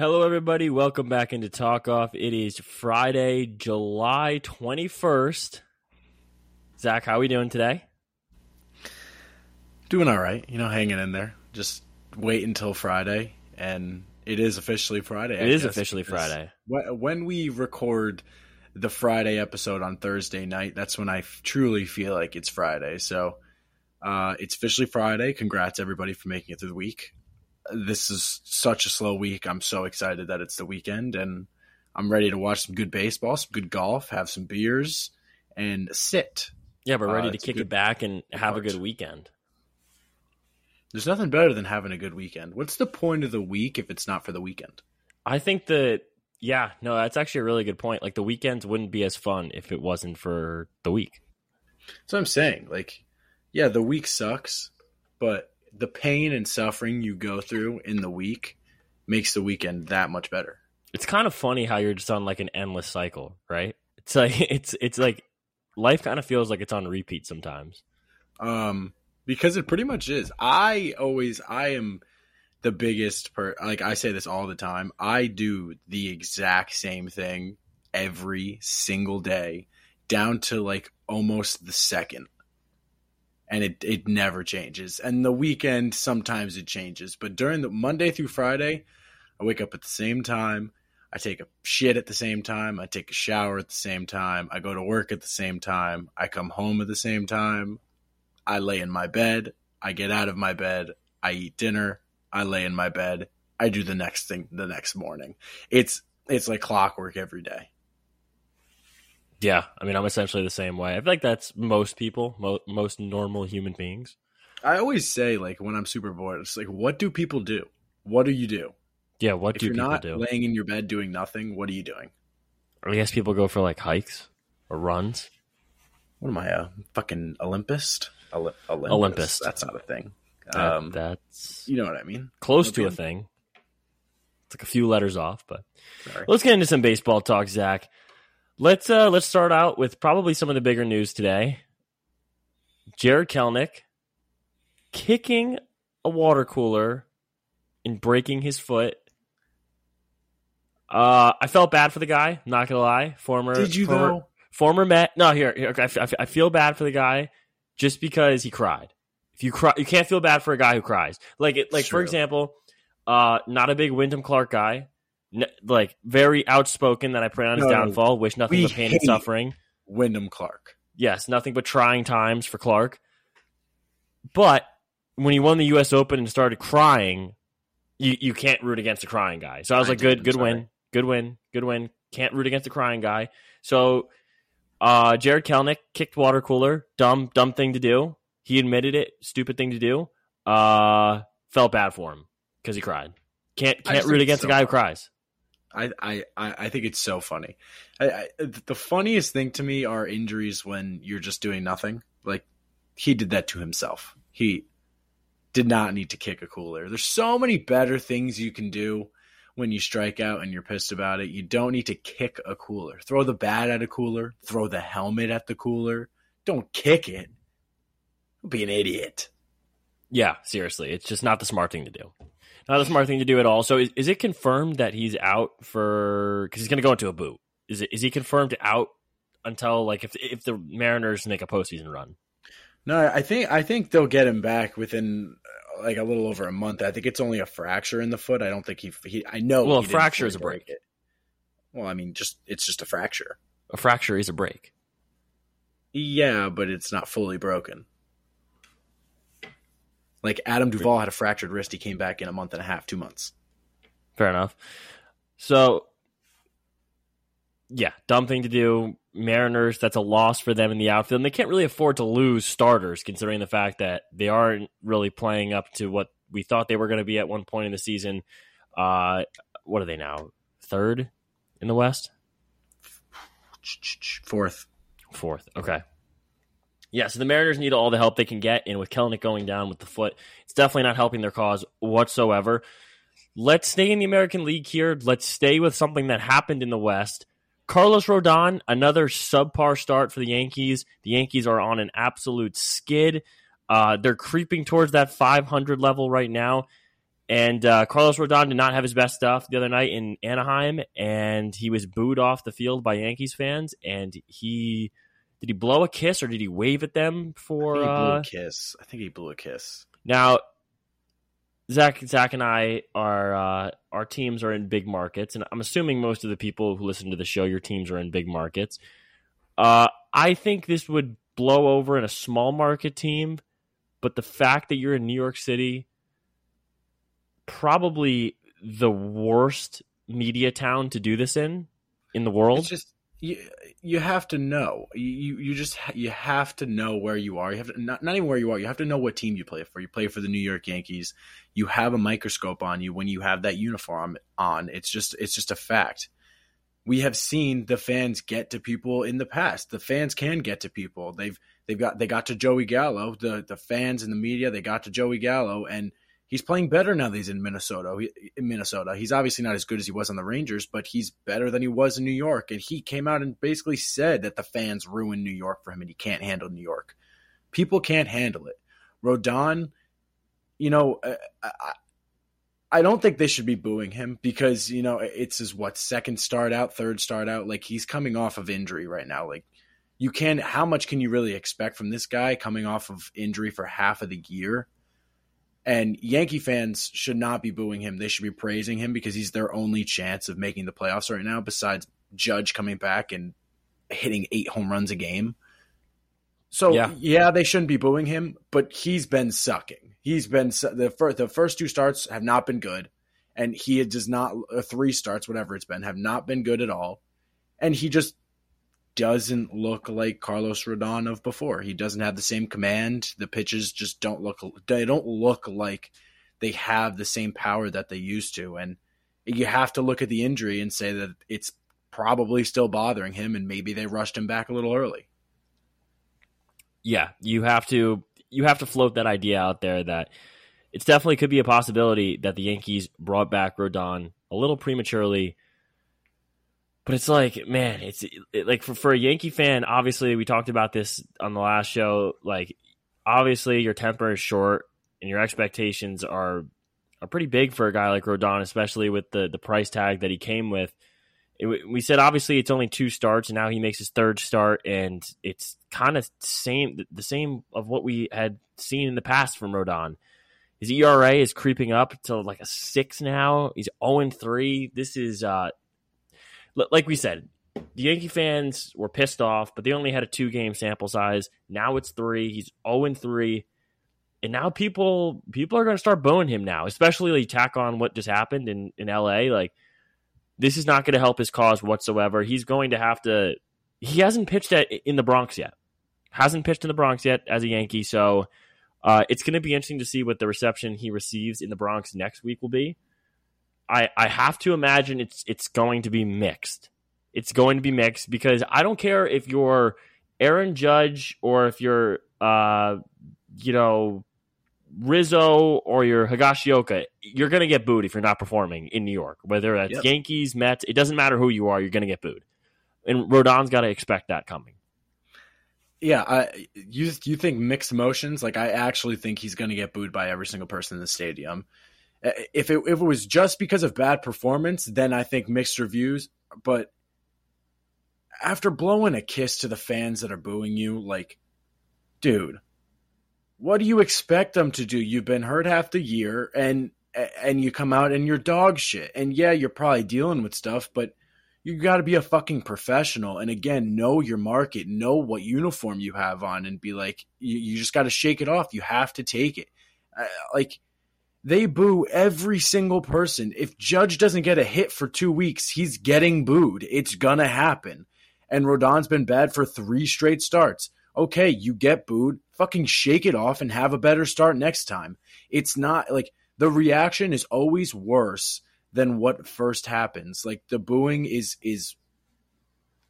Hello, everybody. Welcome back into Talk Off. It is Friday, July 21st. Zach, how are we doing today? Doing all right. You know, hanging in there. Just wait until Friday, and it is officially Friday. It I is officially Friday. When we record the Friday episode on Thursday night, that's when I f- truly feel like it's Friday. So uh, it's officially Friday. Congrats, everybody, for making it through the week. This is such a slow week. I'm so excited that it's the weekend, and I'm ready to watch some good baseball, some good golf, have some beers, and sit. Yeah, we're ready Uh, to kick it back and have a good weekend. There's nothing better than having a good weekend. What's the point of the week if it's not for the weekend? I think that, yeah, no, that's actually a really good point. Like, the weekends wouldn't be as fun if it wasn't for the week. That's what I'm saying. Like, yeah, the week sucks, but the pain and suffering you go through in the week makes the weekend that much better. It's kind of funny how you're just on like an endless cycle, right? It's like, it's, it's like life kind of feels like it's on repeat sometimes. Um, because it pretty much is. I always, I am the biggest per. Like I say this all the time. I do the exact same thing every single day, down to like almost the second. And it, it never changes. And the weekend sometimes it changes, but during the Monday through Friday, I wake up at the same time. I take a shit at the same time. I take a shower at the same time. I go to work at the same time. I come home at the same time. I lay in my bed. I get out of my bed. I eat dinner. I lay in my bed. I do the next thing the next morning. It's it's like clockwork every day. Yeah, I mean, I'm essentially the same way. I feel like that's most people, mo- most normal human beings. I always say like when I'm super bored, it's like, what do people do? What do you do? Yeah, what if do you're people not do? laying in your bed doing nothing, what are you doing? I guess people go for like hikes or runs. What am I, a fucking Olympist? Oli- Olympus. Olympus. That's not a thing. That- Um, that's you know what I mean? close to a thing. It's like a few letters off, but Sorry. let's get into some baseball talk, Zach. Let's uh let's start out with probably some of the bigger news today. Jarred Kelenic kicking a water cooler and breaking his foot. Uh, I felt bad for the guy. Not gonna lie, former Did you former, though? former Met. No, here, here okay, I, I feel bad for the guy just because he cried. If you cry, you can't feel bad for a guy who cries. Like, it, like for example, uh, not a big Wyndham Clark guy, like very outspoken. That I pray on his No, downfall. Wish nothing but pain and suffering. Wyndham Clark. Yes, nothing but trying times for Clark. But when he won the U.S. Open and started crying, you you can't root against a crying guy. So I was I like, did, good, good win, good win, good win. Can't root against a crying guy. So uh, Jarred Kelenic kicked water cooler. Dumb, dumb thing to do. He admitted it. Stupid thing to do. Uh, felt bad for him because he cried. Can't can't root against it's a so guy who cries. I, I, I think it's so funny. I, I, the funniest thing to me are injuries when you're just doing nothing. Like he did that to himself. He did not need to kick a cooler. There's so many better things you can do when you strike out and you're pissed about it. You don't need to kick a cooler. Throw the bat at a cooler. Throw the helmet at the cooler. Don't kick it. Be an idiot. Yeah, seriously, it's just not the smart thing to do. Not the smart thing to do at all. So, is, is it confirmed that he's out for? Because he's going to go into a boot. Is it? Is he confirmed out until like if if the Mariners make a postseason run? No, I think I think they'll get him back within uh, like a little over a month. I think it's only a fracture in the foot. I don't think he. he I know. Well, a fracture is a break. it. Well, I mean, just it's just a fracture. A fracture is a break. Yeah, but it's not fully broken. Like Adam Duvall had a fractured wrist. He came back in a month and a half, two months. Fair enough. So, yeah, dumb thing to do. Mariners, that's a loss for them in the outfield. And they can't really afford to lose starters, considering the fact that they aren't really playing up to what we thought they were going to be at one point in the season. Uh, what are they now? Third in the West? Fourth. Fourth. Okay. Yeah, so the Mariners need all the help they can get, and with Kelenic going down with the foot, it's definitely not helping their cause whatsoever. Let's stay in the American League here. Let's stay with something that happened in the West. Carlos Rodon, another subpar start for the Yankees. The Yankees are on an absolute skid. Uh, they're creeping towards that 500 level right now. And uh, Carlos Rodon did not have his best stuff the other night in Anaheim, and he was booed off the field by Yankees fans. And he did he blow a kiss or did he wave at them for? I think he blew Uh, a kiss. I think he blew a kiss. now, Zach, Zach, and I are uh, our teams are in big markets, and I'm assuming most of the people who listen to the show, your teams are in big markets. Uh, I think this would blow over in a small market team, but the fact that you're in New York City, probably the worst media town to do this in in the world. It's just you. You have to know. You you just you have to know where you are. You have to not not even where you are. You have to know what team you play for. You play for the New York Yankees. You have a microscope on you when you have that uniform on. It's just it's just a fact. We have seen the fans get to people in the past. The fans can get to people. They've they've got they got to Joey Gallo. The the fans and the media they got to Joey Gallo and he's playing better now that he's in Minnesota. In Minnesota, he's obviously not as good as he was on the Rangers, but he's better than he was in New York. And he came out and basically said that the fans ruined New York for him, and he can't handle New York. People can't handle it. Rodon, you know, uh, I, I don't think they should be booing him because you know it's his what second start out, third start out. Like he's coming off of injury right now. Like you can, how much can you really expect from this guy coming off of injury for half of the year? And Yankee fans should not be booing him. They should be praising him because he's their only chance of making the playoffs right now, besides Judge coming back and hitting eight home runs a game. So Yeah. yeah, they shouldn't be booing him, but he's been sucking. He's been su- the first the first two starts have not been good, and he does not uh, three starts whatever it's been have not been good at all, and he just doesn't look like Carlos Rodon of before. He doesn't have the same command. The pitches just don't look they don't look like they have the same power that they used to and you have to look at the injury and say that it's probably still bothering him and maybe they rushed him back a little early. yeah, you have to you have to float that idea out there that it's definitely could be a possibility that the Yankees brought back Rodon a little prematurely. But it's like, man, it's it, like for, for a Yankee fan, obviously we talked about this on the last show. Like, obviously your temper is short and your expectations are are pretty big for a guy like Rodon, especially with the the price tag that he came with. It, we said obviously it's only two starts, and now he makes his third start, and it's kind of same the same of what we had seen in the past from Rodon. His ERA is creeping up to like a six now. He's zero and three. This is uh, like we said, the Yankee fans were pissed off, but they only had a two game sample size. Now it's three. He's zero three, and now people people are going to start booing him now, especially like, tack on what just happened in in L.A. Like this is not going to help his cause whatsoever. He's going to have to. He hasn't pitched at, in the Bronx yet. Hasn't pitched in the Bronx yet as a Yankee, so uh, it's going to be interesting to see what the reception he receives in the Bronx next week will be. I I have to imagine it's it's going to be mixed. It's going to be mixed because I don't care if you're Aaron Judge or if you're uh you know Rizzo or you're Higashioka, you're going to get booed if you're not performing in New York. Whether that's Yep. Yankees, Mets, it doesn't matter who you are, you're going to get booed. And Rodon's got to expect that coming. Yeah, I, you you think mixed emotions? Like I actually think he's going to get booed by every single person in the stadium. If it if it was just because of bad performance, then I think mixed reviews. But after blowing a kiss to the fans that are booing you, like, dude, what do you expect them to do? You've been hurt half the year, and and you come out and you're dog shit. And yeah, you're probably dealing with stuff, but you got to be a fucking professional and again know your market know what uniform you have on and be like you, you just got to shake it off you have to take it uh, like they boo every single person. If judge doesn't get a hit for two weeks he's getting booed. It's gonna happen. And rodon's been bad for three straight starts. Okay you get booed. Fucking shake it off and have a better start next time. It's not like the reaction is always worse than what first happens. Like the booing is is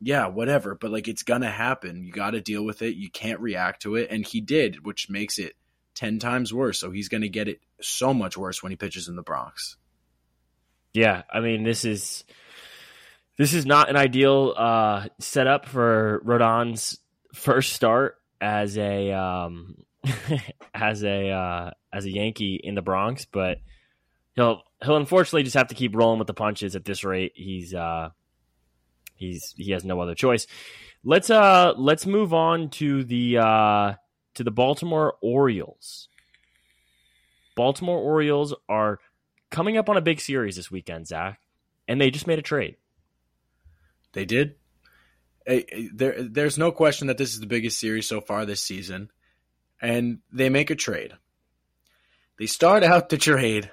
yeah, whatever, but like it's gonna happen. You got to deal with it. You can't react to it, and he did, which makes it ten times worse. So he's gonna get it so much worse when he pitches in the Bronx. Yeah, I mean this is this is not an ideal uh, setup for Rodon's first start as a um, as a uh, as a Yankee in the Bronx, but he'll he'll unfortunately just have to keep rolling with the punches at this rate. He's uh he's he has no other choice. Let's uh let's move on to the uh to the Baltimore Orioles. Baltimore Orioles are coming up on a big series this weekend, Zach, and they just made a trade. They did. There, there's no question that this is the biggest series so far this season, and they make a trade. They start out the trade,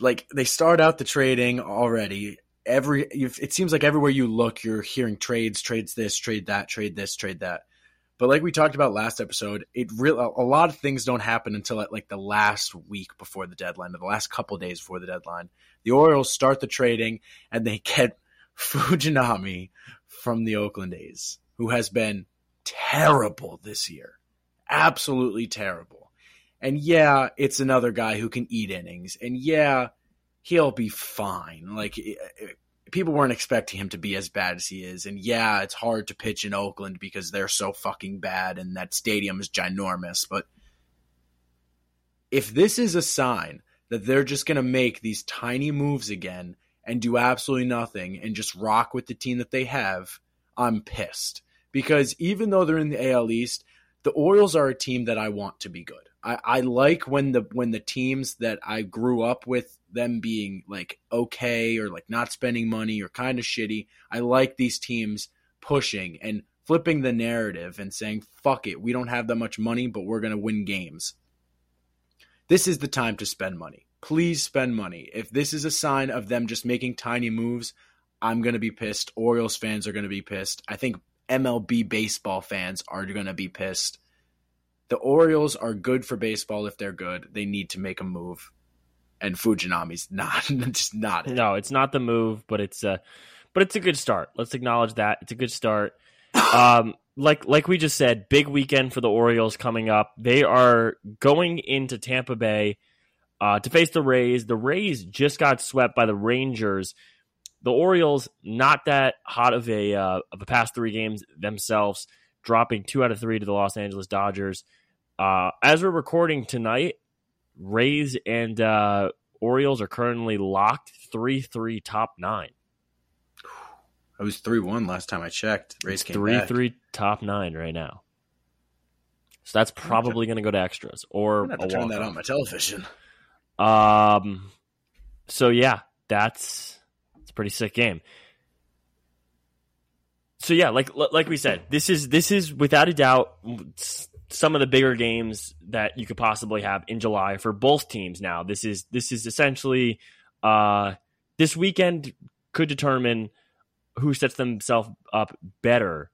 like they start out the trading already. Every it seems like everywhere you look, you're hearing trades, trades this, trade that, trade this, trade that. But like we talked about last episode, it real a lot of things don't happen until at like the last week before the deadline, or the last couple days before the deadline. The Orioles start the trading and they get Fujinami from the Oakland A's, who has been terrible this year. Absolutely terrible. And yeah, it's another guy who can eat innings. And yeah, he'll be fine. Like people weren't expecting him to be as bad as he is. And yeah, it's hard to pitch in Oakland because they're so fucking bad and that stadium is ginormous. But if this is a sign that they're just going to make these tiny moves again and do absolutely nothing and just rock with the team that they have, I'm pissed. Because even though they're in the AL East, the Orioles are a team that I want to be good. I, I like when the when the teams that I grew up with them being like okay or like not spending money or kind of shitty. I like these teams pushing and flipping the narrative and saying, fuck it, we don't have that much money, but we're to win games. This is the time to spend money. Please spend money. If this is a sign of them just making tiny moves, I'm to be pissed. Orioles fans are to be pissed. I think MLB baseball fans are to be pissed. The Orioles are good for baseball if they're good. They need to make a move and Fujinami's not just not it. No, it's not the move, but it's a but it's a good start. Let's acknowledge that. It's a good start. Um like like we just said, big weekend for the Orioles coming up. They are going into Tampa Bay uh, to face the Rays. The Rays just got swept by the Rangers. The Orioles not that hot of a uh, of the past three games themselves, dropping two out of three to the Los Angeles Dodgers. Uh, as we're recording tonight, Rays and uh, Orioles are currently locked 3 3 top nine. I was 3 1 last time I checked. Rays came 3 3 top nine right now. So that's probably going to go to extras or I'm to turn that on my television. Um, so yeah, that's it's a pretty sick game. So yeah, like like we said, this is this is without a doubt some of the bigger games that you could possibly have in July for both teams. Now, this is this is essentially uh, this weekend could determine who sets themselves up better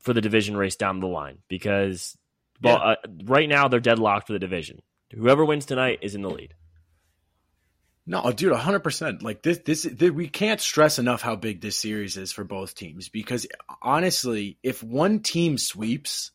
for the division race down the line because yeah. uh, right now they're deadlocked for the division. Whoever wins tonight is in the lead. No, dude, hundred percent. Like this, this, this, we can't stress enough how big this series is for both teams. Because honestly, if one team sweeps,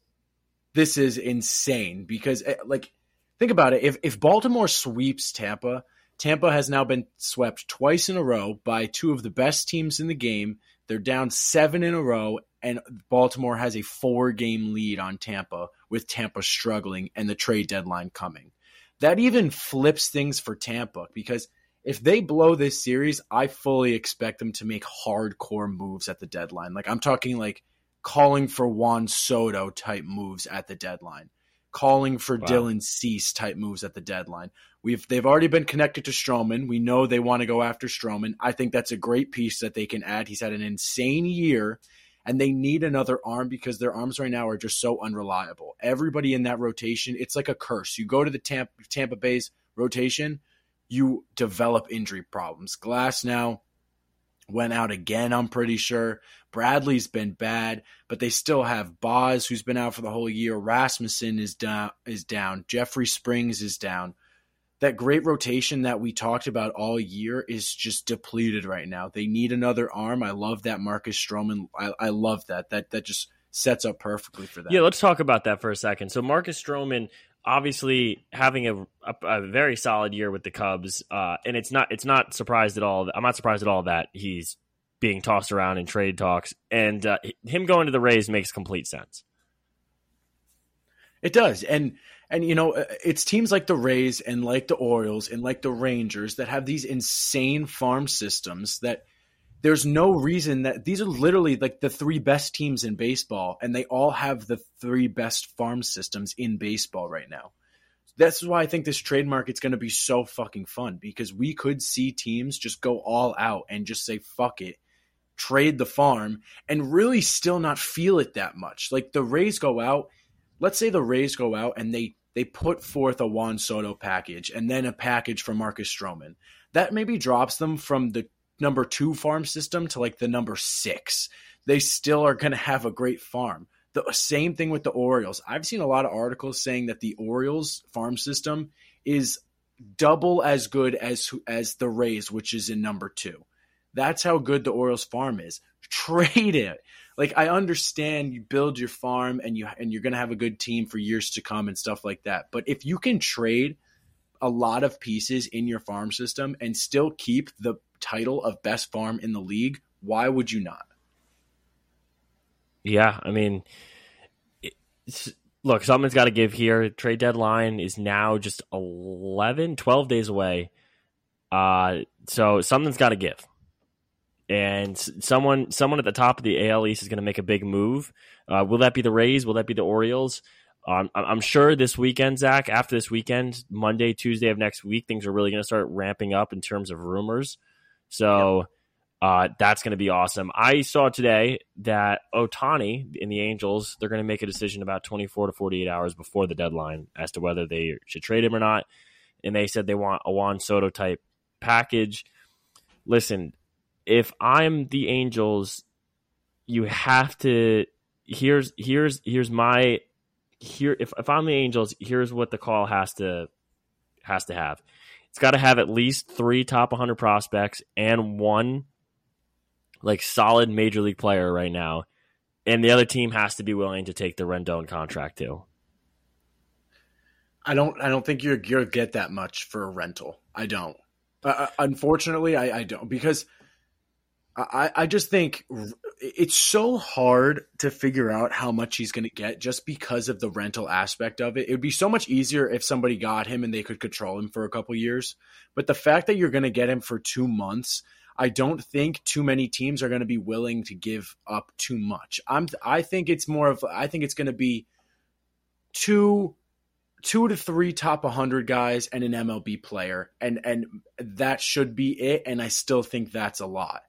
this is insane because eh, like think about it. If if Baltimore sweeps Tampa Tampa has now been swept twice in a row by two of the best teams in the game. They're down 7 in a row and Baltimore has a 4 game lead on Tampa with Tampa struggling and the trade deadline coming. That even flips things for Tampa because if they blow this series, I fully expect them to make hardcore moves at the deadline. Like I'm talking like calling for Juan Soto type moves at the deadline, calling for wow. Dylan Cease type moves at the deadline. We've they've already been connected to Stroman. We know they want to go after Stroman. I think that's a great piece that they can add. He's had an insane year, and they need another arm because their arms right now are just so unreliable. Everybody in that rotation, it's like a curse. You go to the Tampa, Tampa Bay's rotation, you develop injury problems. Glasnow went out again, I'm pretty sure. Bradley's been bad, but they still have Boz, who's been out for the whole year. Rasmussen is down. Is down. Jeffrey Springs is down. That great rotation that we talked about all year is just depleted right now. They need another arm. I love that Marcus Stroman. I, I love that. That that just sets up perfectly for that. Yeah, let's talk about that for a second. So Marcus Stroman obviously having a, a, a, very solid year with the Cubs, uh, and it's not it's not surprised at all. I'm not surprised at all that he's being tossed around in trade talks, and uh, him going to the Rays makes complete sense. It does. And and you know, uh, it's teams like the Rays and like the Orioles and like the Rangers that have these insane farm systems that there's no reason that these are literally like the three best teams in baseball and they all have the three best farm systems in baseball right now. That's why I think this trade market's going to be so fucking fun because we could see teams just go all out and just say fuck it, trade the farm and really still not feel it that much. Like the Rays go out, let's say the Rays go out and they they put forth a Juan Soto package and then a package for Marcus Stroman. That maybe drops them from the number two farm system to like the number six. They still are going to have a great farm. The same thing with the Orioles. I've seen a lot of articles saying that the Orioles farm system is double as good as as the Rays, which is in number two. That's how good the Orioles farm is. Trade it. Like I understand you build your farm and you and you're going to have a good team for years to come and stuff like that. But if you can trade a lot of pieces in your farm system and still keep the title of best farm in the league, why would you not? Yeah, I mean, look, something's got to give here. Trade deadline is now just 11, 12 days away. Uh, so something's got to give. And someone, someone at the top of the AL East is going to make a big move. Uh, will that be the Rays? Will that be the Orioles? Um, I'm sure this weekend, Zach, after this weekend, Monday, Tuesday of next week, things are really going to start ramping up in terms of rumors. So yep. uh, that's going to be awesome. I saw today that Ohtani in the Angels, they're going to make a decision about 24 to 48 hours before the deadline as to whether they should trade him or not. And they said they want a Juan Soto type package. Listen, if I'm the Angels, you have to. Here's here's here's my here. If if I'm the Angels, here's what the call has to has to have it's got to have at least three top 100 prospects and one like solid major league player right now, and the other team has to be willing to take the Rendon contract too. I don't. I don't think you're gonna get that much for a rental. I don't. Uh, uh unfortunately, I, I don't because I, I just think it's so hard to figure out how much he's going to get just because of the rental aspect of it. It would be so much easier if somebody got him and they could control him for a couple years. But the fact that you're going to get him for two months, I don't think too many teams are going to be willing to give up too much. I'm I think it's more of I think it's going to be two two to three top 100 guys and an MLB player and and that should be it and I still think that's a lot.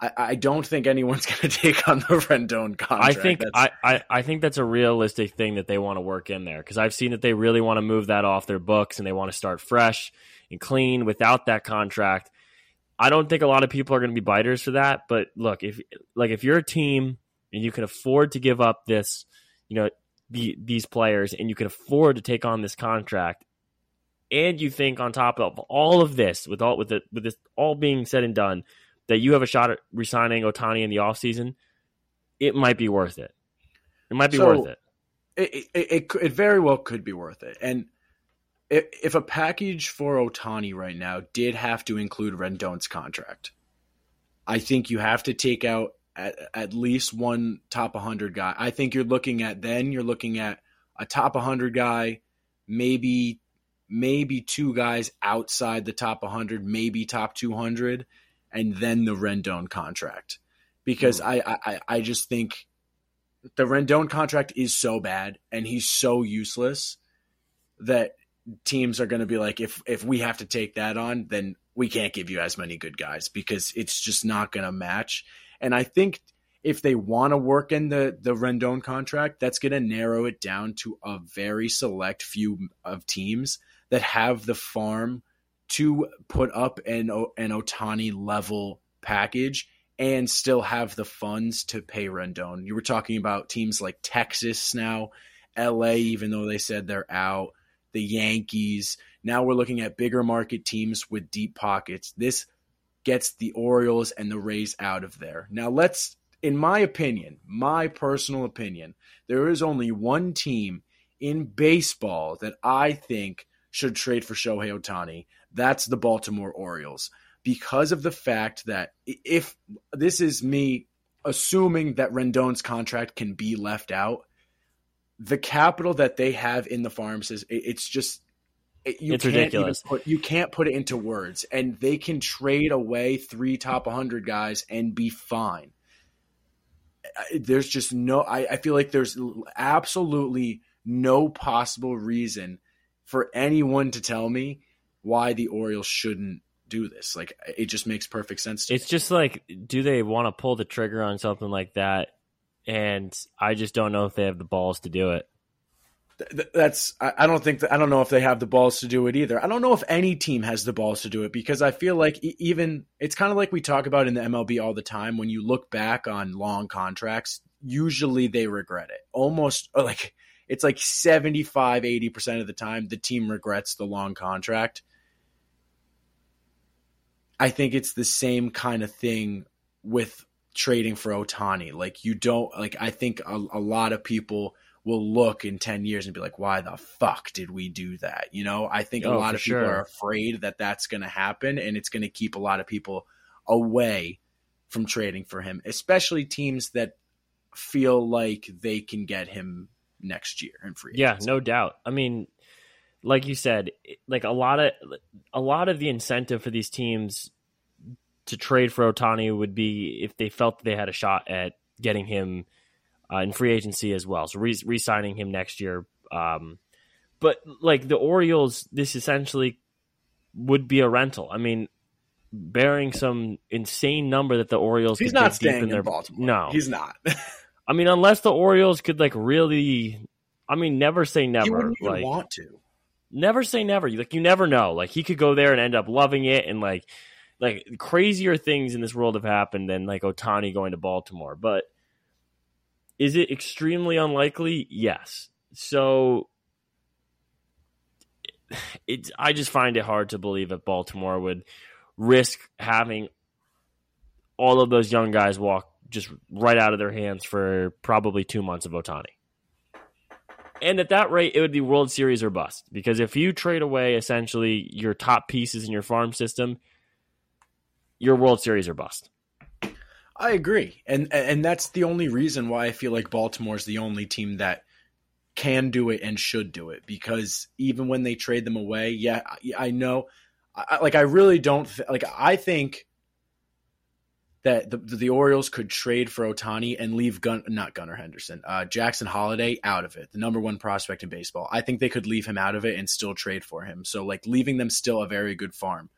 I, I don't think anyone's going to take on the Rendon contract. I think I, I, I, think that's a realistic thing that they want to work in there because I've seen that they really want to move that off their books and they want to start fresh and clean without that contract. I don't think a lot of people are going to be biters for that. But look, if like if you're a team and you can afford to give up this, you know, the, these players and you can afford to take on this contract, and you think on top of all of this, with all with it with this all being said and done that you have a shot at resigning Ohtani in the offseason, it might be worth it. It might be so worth it. It, it, it. it very well could be worth it. And if, if a package for Ohtani right now did have to include Rendon's contract, I think you have to take out at, at least one top 100 guy. I think you're looking at then you're looking at a top 100 guy, maybe maybe two guys outside the top 100, maybe top 200, and then the Rendon contract because mm. I, I I just think the Rendon contract is so bad and he's so useless that teams are going to be like if if we have to take that on then we can't give you as many good guys because it's just not going to match and I think if they want to work in the the Rendon contract that's going to narrow it down to a very select few of teams that have the farm to put up an an Ohtani level package and still have the funds to pay Rendon. You were talking about teams like Texas now, LA, even though they said they're out, the Yankees. Now we're looking at bigger market teams with deep pockets. This gets the Orioles and the Rays out of there. Now let's, in my opinion, my personal opinion, there is only one team in baseball that I think should trade for Shohei Ohtani. That's the Baltimore Orioles. Because of the fact that if this is me assuming that Rendon's contract can be left out, the capital that they have in the farms is it's just it, you It's can't ridiculous. Even put, you can't put it into words, and they can trade away three top 100 guys and be fine. There's just no. I, I feel like there's absolutely no possible reason for anyone to tell me why the Orioles shouldn't do this. Like it just makes perfect sense to It's me. just like, do they want to pull the trigger on something like that? And I just don't know if they have the balls to do it. Th- th- that's I I don't think that, I don't know if they have the balls to do it either. I don't know if any team has the balls to do it because I feel like e- even it's kind of like we talk about in the MLB all the time when you look back on long contracts, usually they regret it. Almost like it's like 75 80% of the time the team regrets the long contract. I think it's the same kind of thing with trading for Ohtani. Like you don't like I think a, a lot of people will look in 10 years and be like why the fuck did we do that? You know, I think a Oh, lot for of people sure. are afraid that that's going to happen and it's going to keep a lot of people away from trading for him, especially teams that feel like they can get him next year in free Yeah, agency. no doubt. I mean, like you said, like a lot of a lot of the incentive for these teams to trade for Ohtani would be if they felt they had a shot at getting him uh, in free agency as well. So re- re-signing him next year. Um, but like the Orioles, this essentially would be a rental. I mean, bearing some insane number that the Orioles He's could not staying in, their Baltimore. No, He's not. I mean, unless the Orioles could like really, I mean, never say he never. wouldn't even Like, want to. Never say never. Like, you never know. Like, he could go there and end up loving it, and like, like crazier things in this world have happened than like Ohtani going to Baltimore. But is it extremely unlikely? Yes. So. It's. I just find it hard to believe that Baltimore would risk having all of those young guys walk just right out of their hands for probably two months of Ohtani. And at that rate, it would be World Series or bust. Because if you trade away essentially your top pieces in your farm system, your World Series or bust. I agree, and and that's the only reason why I feel like Baltimore's the only team that can do it and should do it because even when they trade them away, yeah, I, know, I, like I really don't like. I think that the the Orioles could trade for Ohtani and leave Gun not Gunnar Henderson, uh, Jackson Holliday out of it, the number one prospect in baseball. I think they could leave him out of it and still trade for him. So like leaving them still a very good farm.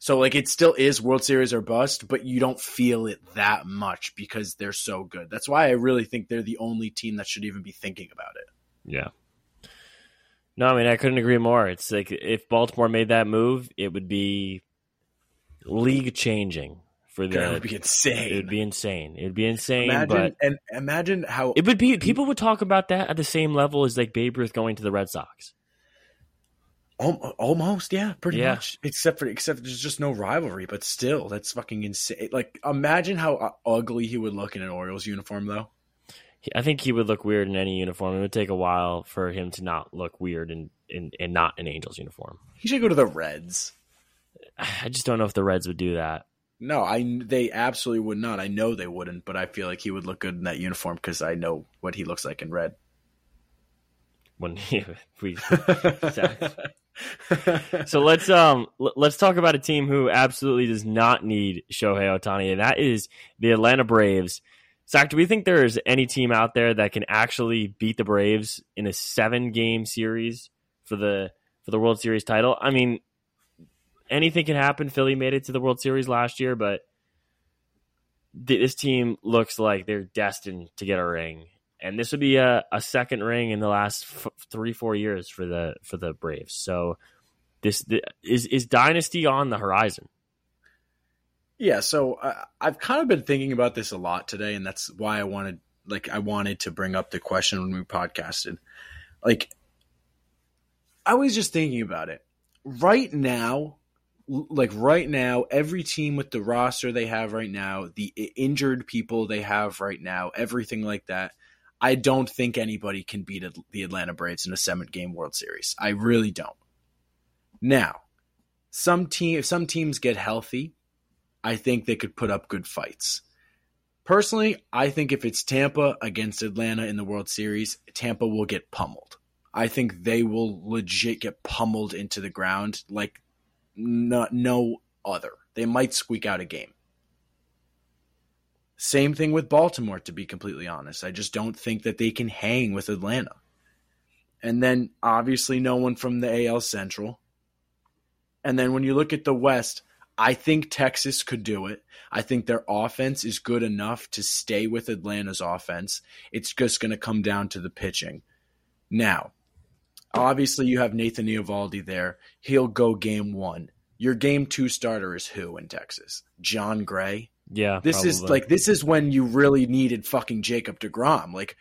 So like it still is World Series or bust, but you don't feel it that much because they're so good. That's why I really think they're the only team that should even be thinking about it. Yeah. No, I mean I couldn't agree more. It's like if Baltimore made that move, it would be league changing for the. That would be insane. it would be insane. It would be insane, imagine but and imagine how it would be. People would talk about that at the same level as like Babe Ruth going to the Red Sox. Almost yeah, pretty Yeah. much. Except for except there's just no rivalry, but still that's fucking insane. Like imagine how uh, ugly he would look in an Orioles uniform though. I think he would look weird in any uniform. It would take a while for him to not look weird in, in, in not an Angels uniform. He should go to the Reds. I just don't know if the Reds would do that. No, I they absolutely would not. I know they wouldn't, but I feel like he would look good in that uniform because I know what he looks like in red. When he, we so let's um let's talk about a team who absolutely does not need Shohei Ohtani, and that is the Atlanta Braves. Zach, do we think there's any team out there that can actually beat the Braves in a seven game series for the for the World Series title? I mean, anything can happen. Philly made it to the World Series last year, but th- this team looks like they're destined to get a ring, and this would be a, a second ring in the last f- three four years for the for the Braves. So this the, is is dynasty on the horizon. Yeah, so I've kind of been thinking about this a lot today, and that's why I wanted, like, I wanted to bring up the question when we podcasted. Like, I was just thinking about it. Right now, like right now, every team with the roster they have right now, the injured people they have right now, everything like that, I don't think anybody can beat the Atlanta Braves in a seven-game World Series. I really don't. Now, some team, if some teams get healthy, I think they could put up good fights. Personally, I think if it's Tampa against Atlanta in the World Series, Tampa will get pummeled. I think they will legit get pummeled into the ground like no, no other. They might squeak out a game. Same thing with Baltimore, to be completely honest. I just don't think that they can hang with Atlanta. And then obviously no one from the AL Central. And then when you look at the West, I think Texas could do it. I think their offense is good enough to stay with Atlanta's offense. It's just going to come down to the pitching. Now, obviously, you have Nathan Eovaldi there. He'll go game one. Your game two starter is who in Texas? Jon Gray. Yeah, this probably. is like this is when you really needed fucking Jacob Degrom. Like,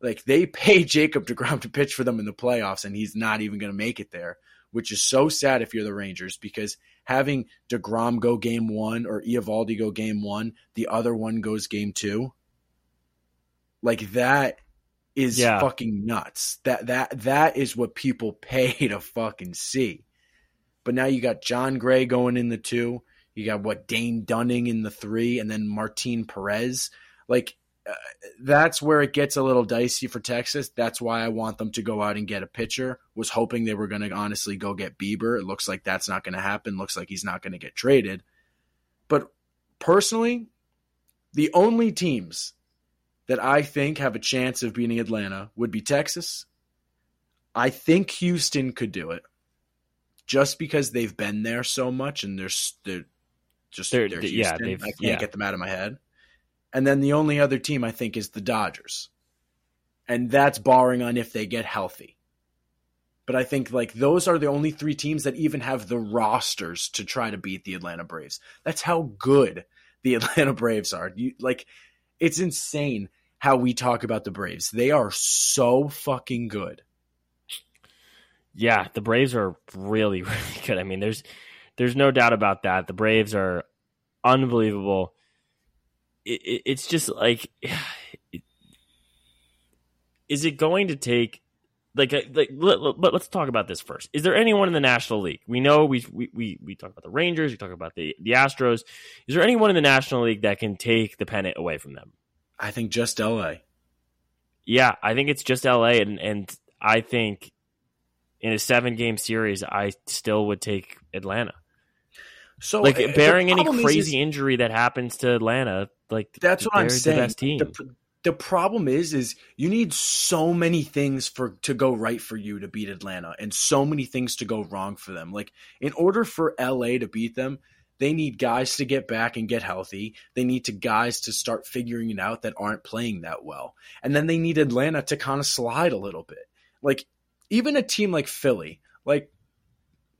like they pay Jacob Degrom to pitch for them in the playoffs, and he's not even going to make it there, which is so sad if you're the Rangers because having DeGrom go game one or Eovaldi go game one, the other one goes game two. Like that is yeah. fucking nuts. That that that is what people pay to fucking see. But now you got Jon Gray going in the two. You got what Dane Dunning in the three, and then Martin Perez. Like uh, that's where it gets a little dicey for Texas. That's why I want them to go out and get a pitcher. Was hoping they were going to honestly go get Bieber. It looks like that's not going to happen. Looks like he's not going to get traded. But personally, the only teams that I think have a chance of beating Atlanta would be Texas. I think Houston could do it, just because they've been there so much and they're they're just they're, they're yeah, I can't yeah. get them out of my head. And then the only other team I think is the Dodgers. And that's barring on if they get healthy. But I think like those are the only three teams that even have the rosters to try to beat the Atlanta Braves. That's how good the Atlanta Braves are. You, like it's insane how we talk about the Braves. They are so fucking good. Yeah, the Braves are really really good. I mean, there's there's no doubt about that. The Braves are unbelievable it, it's just like, it, is it going to take like uh, like let, let, us talk about this first. Is there anyone in the National League? We know we we we, we talk about the Rangers, we talk about the the Astros. Is there anyone in the National League that can take the pennant away from them? I think just LA. Yeah, I think it's just LA and and I think in a 7 game series I still would take Atlanta. So like uh, bearing any crazy is, injury that happens to Atlanta, like that's what I'm saying. The best team. The, the problem is, is you need so many things for to go right for you to beat Atlanta, and so many things to go wrong for them. Like in order for LA to beat them, they need guys to get back and get healthy. They need to guys to start figuring it out that aren't playing that well, and then they need Atlanta to kind of slide a little bit. Like even a team like Philly, like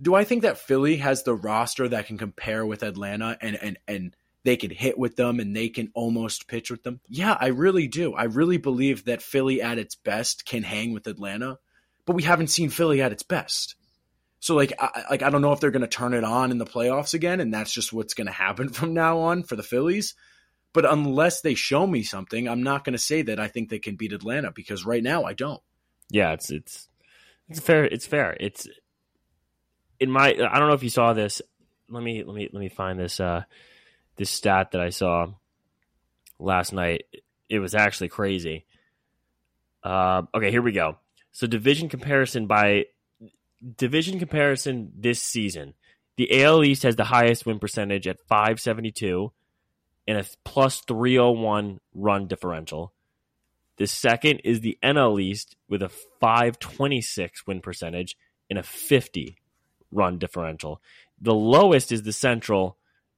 do I think that Philly has the roster that can compare with Atlanta and and and they can hit with them and they can almost pitch with them. Yeah, I really do. I really believe that Philly at its best can hang with Atlanta, but we haven't seen Philly at its best. So like I, like I don't know if they're going to turn it on in the playoffs again and that's just what's going to happen from now on for the Phillies. But unless they show me something, I'm not going to say that I think they can beat Atlanta because right now I don't. Yeah, it's it's it's fair. It's fair. It's in my. I don't know if you saw this. Let me let me let me find this. Uh, this stat that I saw last night. It was actually crazy. Uh, okay, here we go. So division comparison by division comparison this season. The AL East has the highest win percentage at 572 and a plus 301 run differential. The second is the NL East with a 526 win percentage and a 50 run differential. The lowest is the Central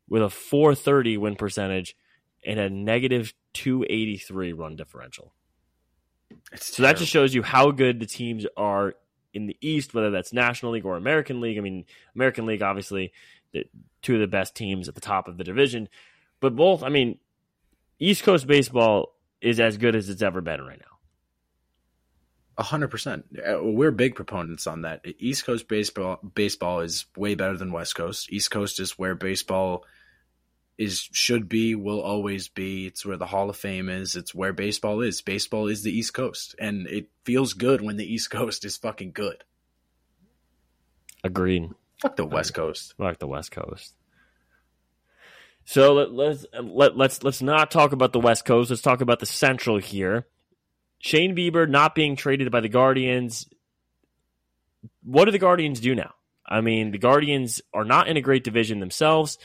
with a 430 win percentage and a negative 283 run differential. It's so that just shows you how good the teams are in the East, whether that's National League or American League. I mean, American League, obviously, the, two of the best teams at the top of the division. But both, I mean, East Coast baseball is as good as it's ever been right now hundred percent. Uh, we're big proponents on that. East Coast baseball baseball is way better than West Coast. East Coast is where baseball is should be, will always be. It's where the Hall of Fame is. It's where baseball is. Baseball is the East Coast, and it feels good when the East Coast is fucking good. Agreed. Fuck the West Coast. Fuck the West Coast. So let, let's let, let's let's not talk about the West Coast. Let's talk about the Central here. Shane Bieber not being traded by the Guardians. What do the Guardians do now? I mean, the Guardians are not in a great division themselves.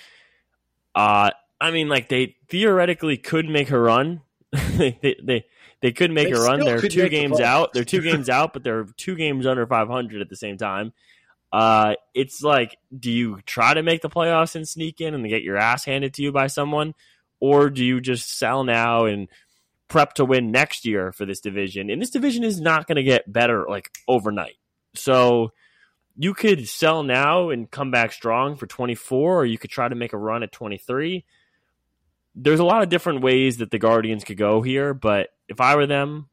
Uh, I mean, like they theoretically could make a run. they, they they could make They a run. They're two make the games out. They're two games out, but they're two games under 500 at the same time. Uh, it's like, do you try to make the playoffs and sneak in and get your ass handed to you by someone, or do you just sell now and prep to win next year for this division? And this division is not going to get better like overnight. So you could sell now and come back strong for 24, or you could try to make a run at 23. There's a lot of different ways that the Guardians could go here, but if I were them,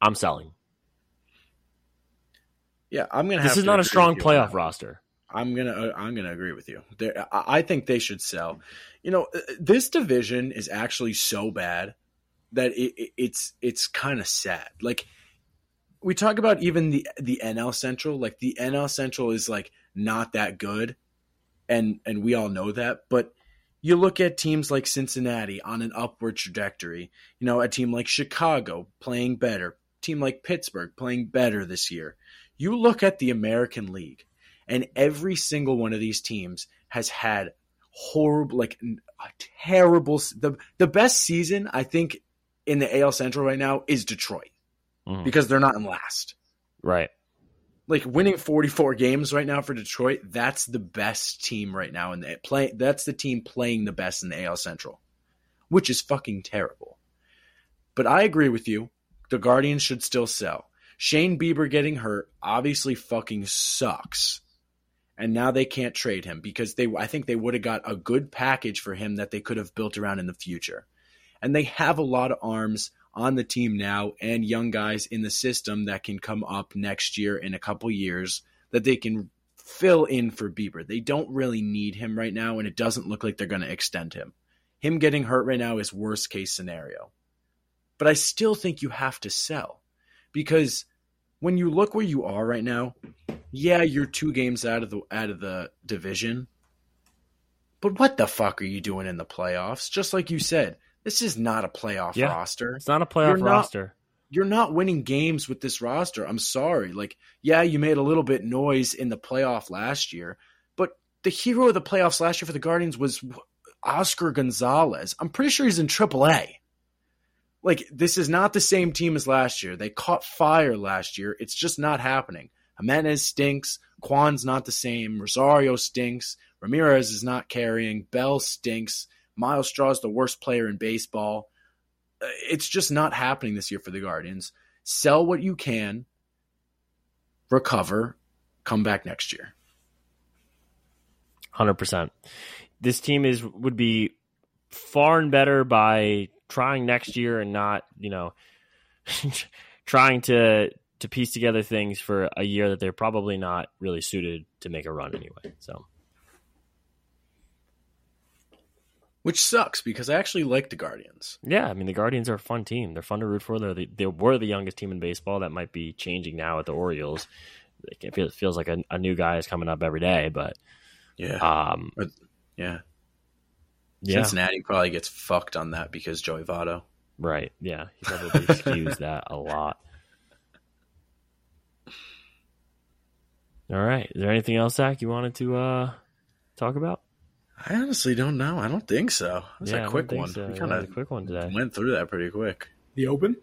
I'm selling. Yeah, I'm gonna. This is not a strong with you on playoff roster. I'm gonna uh, I'm gonna agree with you. There, I think they should sell. You know, uh, this division is actually so bad that it, it's it's kind of sad. Like we talk about even the the NL Central, like the NL Central is like not that good, and and we all know that. But you look at teams like Cincinnati on an upward trajectory. You know, a team like Chicago playing better, team like Pittsburgh playing better this year. You look at the American League and every single one of these teams has had horrible like a terrible the the best season I think in the AL Central right now is Detroit Mhm. because they're not in last. Right. Like winning 44 games right now for Detroit, that's the best team right now in the play that's the team playing the best in the AL Central, which is fucking terrible. But I agree with you. The Guardians should still sell. Shane Bieber getting hurt obviously fucking sucks. And now they can't trade him because they I think they would have got a good package for him that they could have built around in the future. And they have a lot of arms on the team now and young guys in the system that can come up next year in a couple years that they can fill in for Bieber. They don't really need him right now and it doesn't look like they're going to extend him. Him getting hurt right now is worst case scenario. But I still think you have to sell because when you look where you are right now, yeah, you're two games out of the out of the division. But what the fuck are you doing in the playoffs? Just like you said, this is not a playoff Yeah. roster. It's not a playoff You're not- roster. You're not winning games with this roster. I'm sorry. Like, yeah, you made a little bit noise in the playoff last year, but the hero of the playoffs last year for the Guardians was Oscar Gonzalez. I'm pretty sure he's in AAA. Like, this is not the same team as last year. They caught fire last year. It's just not happening. Giménez stinks. Kwan's not the same. Rosario stinks. Ramirez is not carrying. Bell stinks. Myles Straw is the worst player in baseball. Uh, It's just not happening this year for the Guardians. Sell what you can, recover, come back next year. Hundred percent. This team is would be far and better by trying next year and not, you know, trying to to piece together things for a year that they're probably not really suited to make a run anyway. So Which sucks because I actually like the Guardians. yeah, I mean the Guardians are a fun team. They're fun to root for. They're the, they were the youngest team in baseball. That might be changing now at the Orioles. It feels, feels like a, a new guy is coming up every day, but Yeah. um, yeah. yeah, Cincinnati probably gets fucked on that because Joey Votto. right, yeah, he probably skews that a lot. All right, is there anything else, Zach, you wanted to uh, talk about? I honestly don't know. I don't think so. That's yeah, I a don't quick one. so. We kind of a quick one today. went through that pretty quick. The Open?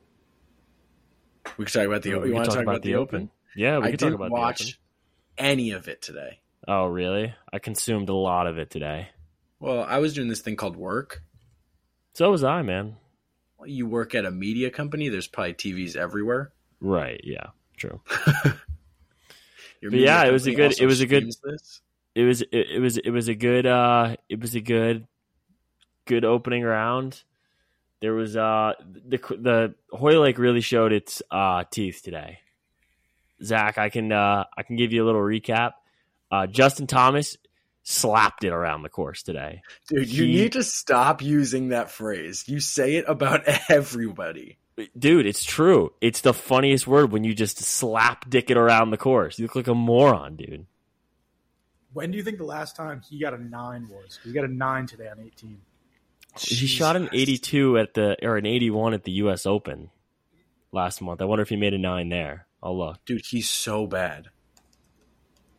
We could talk about the. Oh, we you want to talk talk about the Open? Yeah, we I could talk didn't about watch the Open. any of it today. Oh, really? I consumed a lot of it today. Well, I was doing this thing called work. So was I, man. You work at a media company. There's probably TVs everywhere. Right? Yeah, true. But yeah, it was a good- it was a good- This. It was it, it was it was a good uh it was a good good opening round. There was uh the the Hoylake really showed its uh teeth today. Zach, I can uh I can give you a little recap. Uh Justin Thomas slapped it around the course today. Dude, you He- need to stop using that phrase. You say it about everybody. Dude, it's true. It's the funniest word when you just slap dick it around the course. You look like a moron, dude. When do you think the last time he got a nine was? He got a nine today on 18. He shot an 82 at the or an 81 at the U.S. Open last month. I wonder if he made a nine there. I'll look. Dude, he's so bad.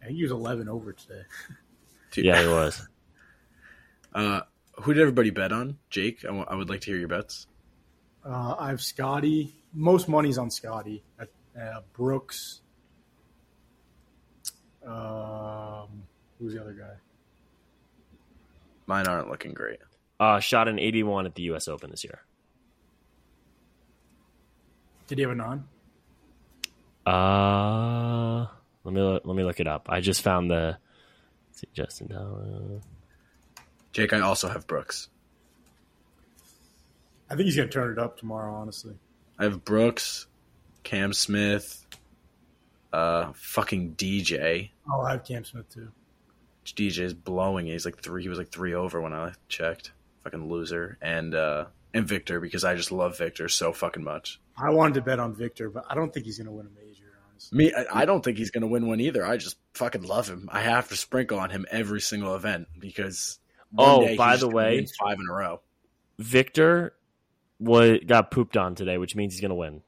I think he was 11 over today. Dude. Yeah, he was. Uh, who did everybody bet on? Jake, I, w- I would like to hear your bets. Uh, I have Scotty. Most money's on Scotty. Uh, Brooks. Um, who's the other guy? Mine aren't looking great. Uh, shot an 81 at the U.S. Open this year. Did he have a non? Uh, let me look, let me look it up. I just found the. see, Justin Thomas. Jake, I also have Brooks. I think he's gonna turn it up tomorrow. Honestly, I have Brooks, Cam Smith, uh, fucking DJ. oh, I have Cam Smith too. DJ is blowing. it. He's like three. He was like three over when I checked. Fucking loser. And uh, and Viktor because I just love Viktor so fucking much. I wanted to bet on Viktor, but I don't think he's gonna win a major. Honestly, Me, I, I don't think he's gonna win one either. I just fucking love him. I have to sprinkle on him every single event because. oh, by the way- five in a row. Viktor was got pooped on today, which means he's going to win.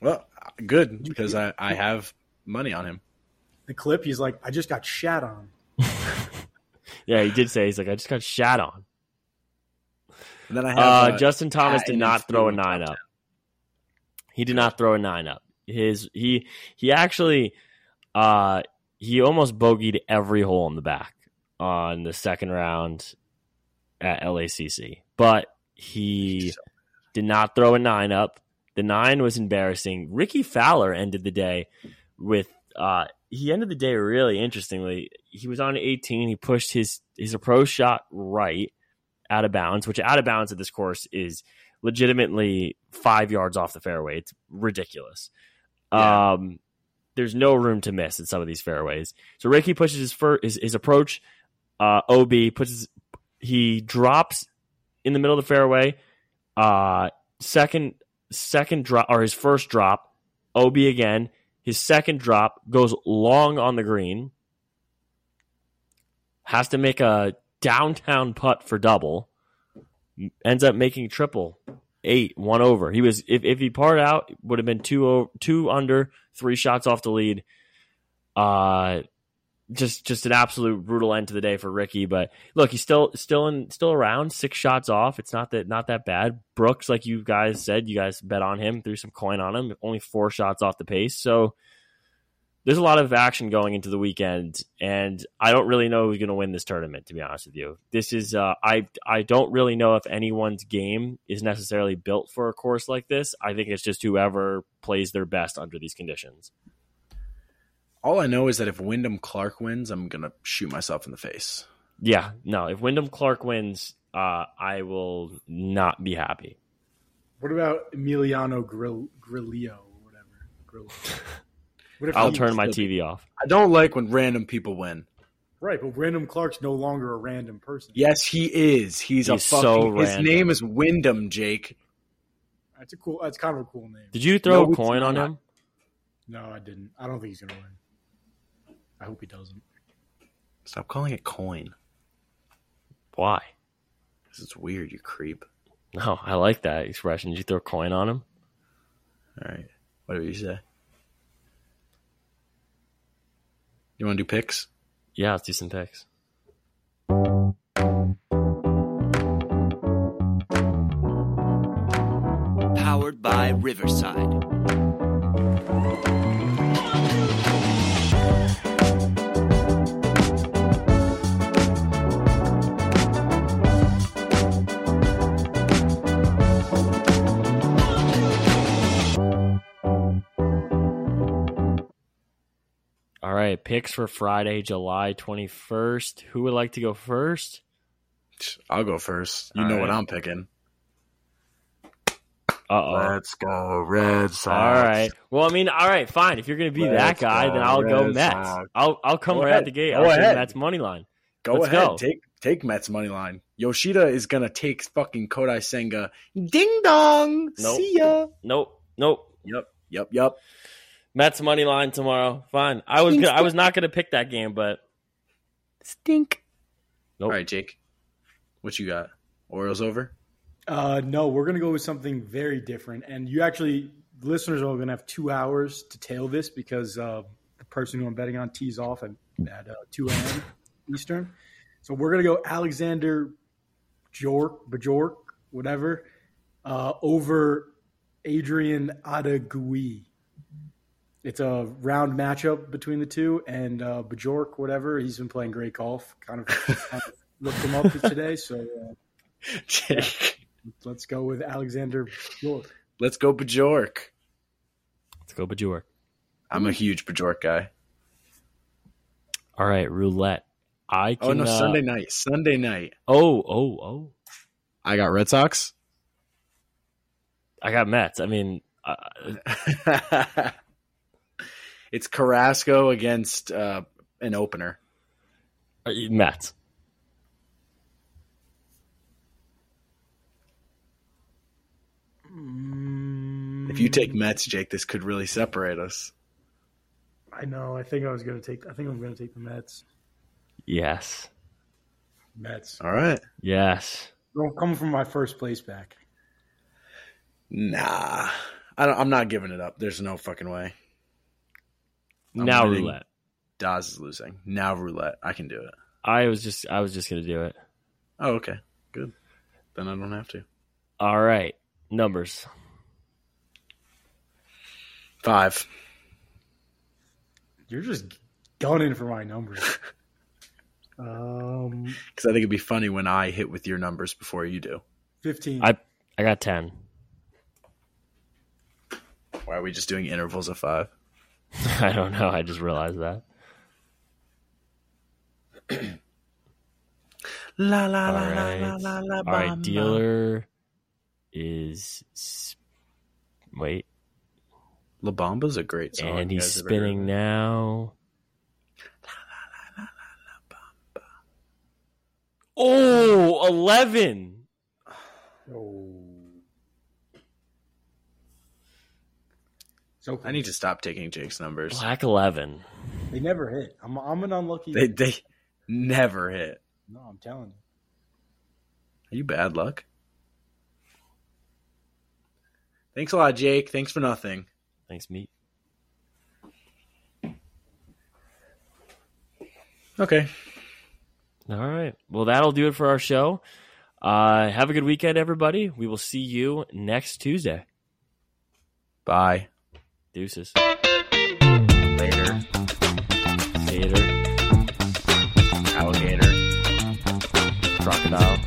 Well, good because I I have money on him. The clip he's like, I just got shat on. Yeah, he did say he's like, I just got shat on. And then I have Uh, uh, Justin Thomas did not throw a nine top up. He did not throw a nine up. His he he actually uh he almost bogeyed every hole in the back on the second round at LACC, but he did not throw a nine up. The nine was embarrassing. Rickie Fowler ended the day with uh he ended the day really interestingly. He was on 18. He pushed his his approach shot right out of bounds, which out of bounds at this course is legitimately five yards off the fairway. It's ridiculous. Yeah. Um, there's no room to miss in some of these fairways. So Rickie pushes his fir- his, his approach. Uh, Ob puts his, he drops in the middle of the fairway. Uh, second second drop or his first drop. Ob again. His second drop goes long on the green. Has to make a downtown putt for double. Ends up making triple eight, one over. He was if, if he parred out, would have been two two under, three shots off the lead. Uh just just an absolute brutal end to the day for Rickie. But look, he's still still in still around, six shots off. It's not that not that bad. Brooks, like you guys said, you guys bet on him, threw some coin on him, only four shots off the pace. So there's a lot of action going into the weekend, and I don't really know who's going to win this tournament. To be honest with you, this is uh, I I don't really know if anyone's game is necessarily built for a course like this. I think it's just whoever plays their best under these conditions. All I know is that if Wyndham Clark wins, I'm gonna shoot myself in the face. Yeah, no. If Wyndham Clark wins, uh, I will not be happy. What about Emiliano Grill, Grillo or whatever? Grillo. What if I'll turn my TV off. I don't like when random people win. Right, but Random Clark's no longer a random person. Yes, he is. He's, a fucking. so his name is Wyndham, Jake. That's a cool. That's kind of a cool name. Did you throw No, a coin on not. him? No, I didn't. I don't think he's gonna win. I hope he doesn't. Stop calling it coin. Why? This is weird. You creep. No, I like that expression. Did you throw a coin on him? All right. Whatever you say. You want to do picks? Yeah, let's do some picks. Powered by Riverside. Picks for Friday, July 21st. Who would like to go first? I'll go first. You All know what. I'm picking. Uh-oh. Let's go, Red Sox. All right. Well, I mean, all right, fine. If you're going to be that Let's guy, go, then I'll go Red Mets. Sox. I'll I'll come Go right ahead. out the gate. Go I'll say ahead. Mets money line. Go Let's ahead. go. Take take Mets money line. Yoshida is gonna take fucking Kodai Senga. Ding dong. Nope. See ya. Nope. Nope. Yep. Yep. Yep. Mets money line tomorrow. Fine. I was gonna, I was not going to pick that game, but stink. Nope. All right, Jake. What you got? Orioles over? Uh, no, we're gonna go with something very different. And you actually, listeners are gonna have two hours to tail this because uh, the person who I'm betting on tees off at, at uh, 2 a.m. Eastern. So we're gonna go Alexander Bjork, Bjork, whatever, uh, over Adrian Otaegui. It's a round matchup between the two, and uh, Bjork, whatever, he's been playing great golf. Kind of, kind of looked him up today, so uh, Jake. let's go with Alexander Bjork. Let's go Bajork. Let's go Bajork. I'm a huge Bajork guy. All right, roulette. I can. Oh no, uh, Sunday night. Sunday night. Oh, oh, oh. I got Red Sox. I got Mets. I mean, uh, it's Carrasco against uh, an opener. Mets. If you take Mets, Jake, this could really separate us. I know. I think I was gonna take. I think I'm gonna take the Mets. Yes. Mets. All right. Yes. Don't come from my first place back. Nah, I don't, I'm not giving it up. There's no fucking way. I'm now winning. roulette. Daz is losing. Now roulette. I can do it. I was just I was just gonna do it. Oh, okay. Good. Then I don't have to. All right. Numbers. Five. You're just gunning for my numbers. um, Because I think it'd be funny when I hit with your numbers before you do. fifteen. I I got ten. Why are we just doing intervals of five? I don't know. I just realized that. La la All la la right. la la la. All right. Dealer is s- wait, La Bamba's a great song. and he's guys ever heard spinning of it? now. Oh, 11. oh. So I need to stop taking Jake's numbers. Black 11. They never hit. I'm. I'm an unlucky. They they never hit. no, I'm telling you. Are you bad luck? Thanks a lot, Jake. Thanks for nothing. Thanks, meat. Okay. All right. Well, that'll do it for our show. Uh, have a good weekend, everybody. We will see you next Tuesday. Bye. Deuces. Later. Gator. Alligator. Crocodile.